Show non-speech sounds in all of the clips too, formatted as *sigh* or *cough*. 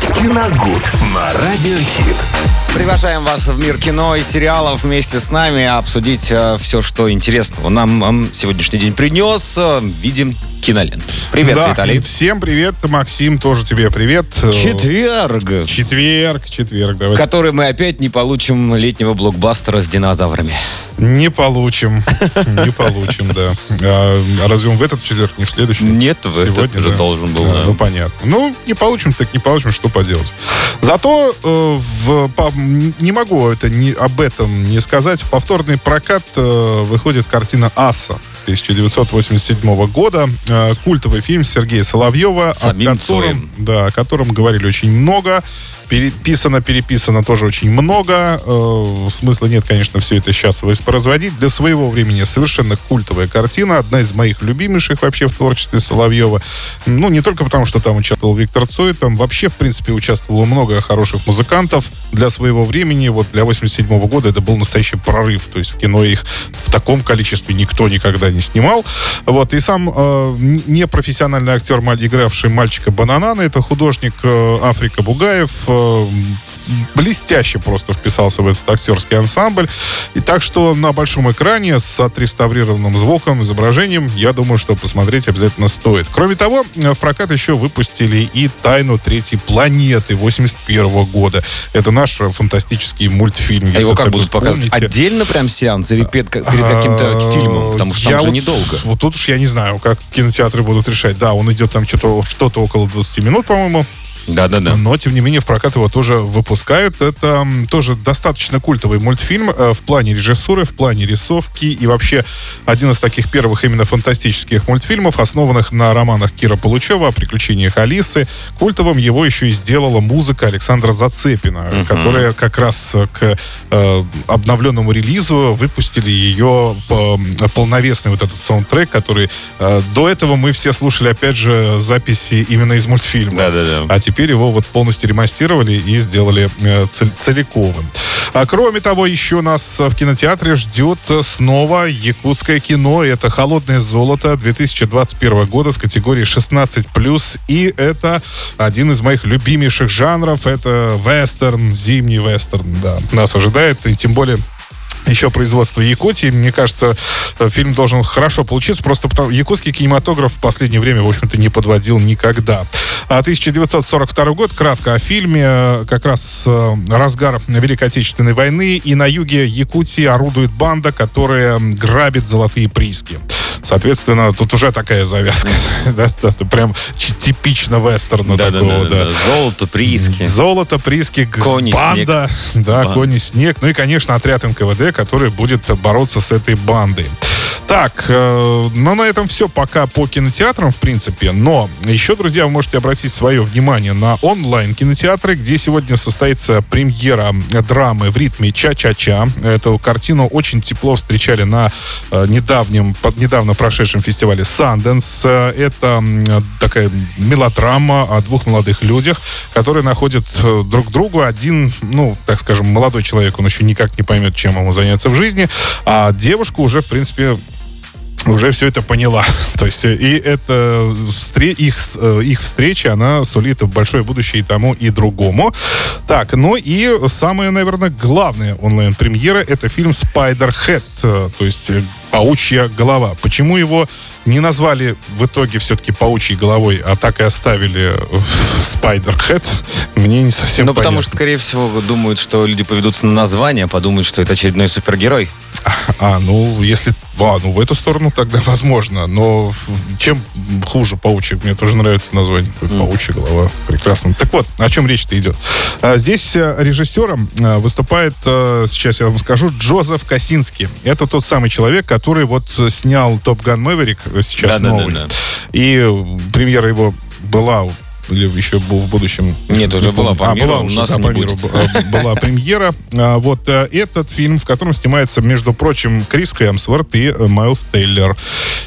Киногуд на Радиохит. Приглашаем вас в мир кино и сериалов вместе с нами обсудить э, все, что интересного нам сегодняшний день принес э, в виде кинолент. Привет, Да, Виталий. Всем привет, Максим, тоже тебе привет. Четверг, Четверг, четверг, в давай. который мы опять не получим летнего блокбастера с динозаврами. Не получим, не получим, да. А а разве он в этот четверг, не в следующий? Нет, в этот же должен был, да. Ну, понятно. Ну, не получим, так не получим, что поделать. Зато э, в, по- не могу это не, об этом не сказать. В повторный прокат э, выходит картина «Аса». 1987 года. Э, культовый фильм Сергея Соловьева, Самим о котором, Цоем. да, о котором говорили очень много. Переписано, переписано тоже очень много. Э, смысла нет, конечно, все это сейчас воспроизводить. Для своего времени совершенно культовая картина. Одна из моих любимейших вообще в творчестве Соловьева. Ну, не только потому, что там участвовал Виктор Цой, там вообще, в принципе, участвовало много хороших музыкантов. Для своего времени, вот для 87 года это был настоящий прорыв. То есть в кино их в таком количестве никто никогда не снимал. Вот. И сам э, непрофессиональный актер, игравший мальчика Бананана, это художник э, Африка Бугаев, э, блестяще просто вписался в этот актерский ансамбль. И так что на большом экране с отреставрированным звуком, изображением, я думаю, что посмотреть обязательно стоит. Кроме того, в прокат еще выпустили и «Тайну третьей планеты» 81 года. Это наш фантастический мультфильм. А его как будут показывать? Отдельно прям сеанс или перед, перед каким-то А, фильмом? Потому что там я же вот- недолго. Вот тут уж я не знаю, как кинотеатры будут решать. Да, он идет там что-то что-то около 20 минут, по-моему. Да-да-да. Но, тем не менее, в прокат его тоже выпускают. Это тоже достаточно культовый мультфильм э, в плане режиссуры, в плане рисовки. И вообще один из таких первых именно фантастических мультфильмов, основанных на романах Кира Получева о приключениях Алисы. Культовым его еще и сделала музыка Александра Зацепина, которая как раз к э, обновленному релизу выпустили ее по- полновесный вот этот саундтрек, который э, до этого мы все слушали, опять же, записи именно из мультфильма. Да-да-да. А теперь его вот полностью ремастировали и сделали э, целиковым. А кроме того, еще нас в кинотеатре ждет снова якутское кино. Это «Холодное золото» 2021 года с категории 16+. И это один из моих любимейших жанров. Это вестерн, зимний вестерн, да. Нас ожидает, и тем более еще производство Якутии. Мне кажется, э, фильм должен хорошо получиться, просто потому якутский кинематограф в последнее время, в общем-то, не подводил никогда. А 1942 год, кратко о фильме, как раз э, разгар Великой Отечественной войны, и на юге Якутии орудует банда, которая грабит золотые прииски. Соответственно, тут уже такая завязка. *laughs* да, да, да, прям типично вестерна такого, да. Да-да-да. Золото, прииски. Золото, прииски, Кони, банда, да, Банда. кони, снег. Ну и, конечно, отряд НКВД, который будет бороться с этой бандой. Так, э, ну на этом все пока по кинотеатрам, в принципе. Но еще, друзья, вы можете обратить свое внимание на онлайн-кинотеатры, где сегодня состоится премьера драмы в ритме «Ча-ча-ча». Эту картину очень тепло встречали на э, недавнем, под недавно прошедшем фестивале Sundance. Э, Это м, такая мелодрама о двух молодых людях, которые находят э, друг другу. Один, ну, так скажем, молодой человек, он еще никак не поймет, чем ему заняться в жизни, а девушка уже, в принципе, уже все это поняла. *laughs* То есть э, и это встре- их, э, их встреча, она сулит большое будущее и тому, и другому. Так, ну и самая, наверное, главная онлайн-премьера это фильм «Спайдерхед», э, то есть э, «Паучья голова». Почему его не назвали в итоге все-таки «Паучьей головой», а так и оставили э, «Спайдерхед», мне не совсем Ну, потому что, скорее всего, думают, что люди поведутся на название, подумают, что это очередной супергерой. А, ну, если... А, ну, в эту сторону тогда *laughs* возможно. Но чем хуже паучьик? Мне тоже нравится название. Паучья голова. Прекрасно. Так вот, о чем речь-то идет? А, Здесь э, режиссером э, выступает, э, сейчас я вам скажу, Джозеф Косинский. Это тот самый человек, который вот снял «Топ Ган Мэверик» сейчас Да-да-да-да. новый. И э, премьера его была или еще в будущем? Нет, уже была помню. премьера, А, была у уже, нас да, не миру будет. б- э, была премьера. А, Вот э, этот фильм, в котором снимается, между прочим, Крис Хемсворт и э, Майлз Тейлор.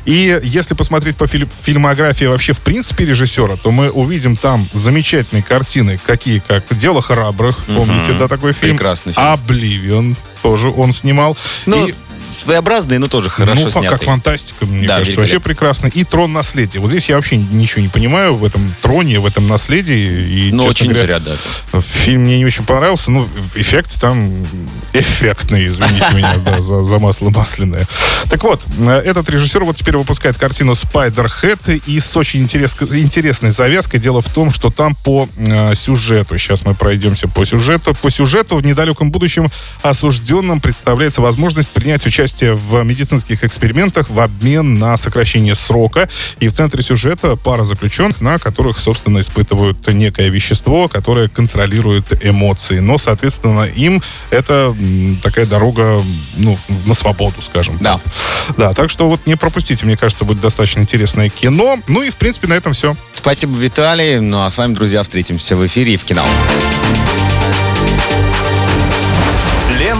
И если посмотреть по филь- фильмографии вообще в принципе режиссера, то мы увидим там замечательные картины, какие как «Дело храбрых», помните, да, такой фильм? Прекрасный фильм. «Обливион», тоже он снимал. Ну, И- своеобразный, но тоже хорошо ну, снятый. как фантастика, мне Да, кажется, вообще прекрасно. И трон наследия. Вот здесь я вообще ничего не понимаю в этом троне, в этом наследии. И, Ну, очень говоря, зря, да. Фильм мне не очень понравился. Ну, эффект там эффектный, извините меня, *laughs* да, за, за масло масляное. Так вот, этот режиссер вот теперь выпускает картину «Спайдерхэт» и с очень интерес- интересной завязкой. Дело в том, что там по э, сюжету, сейчас мы пройдемся по сюжету, по сюжету в недалеком будущем осужденным представляется возможность принять участие в медицинских экспериментах в обмен на сокращение срока. И в центре сюжета пара заключенных, на которых, собственно, испытывают некое вещество, которое контролирует эмоции. Но, соответственно, им это такая дорога ну, на свободу, скажем Да. Да, так что вот не пропустите, мне кажется, будет достаточно интересное кино. Ну и, в принципе, на этом все. Спасибо, Виталий. Ну а с вами, друзья, встретимся в эфире и в кино.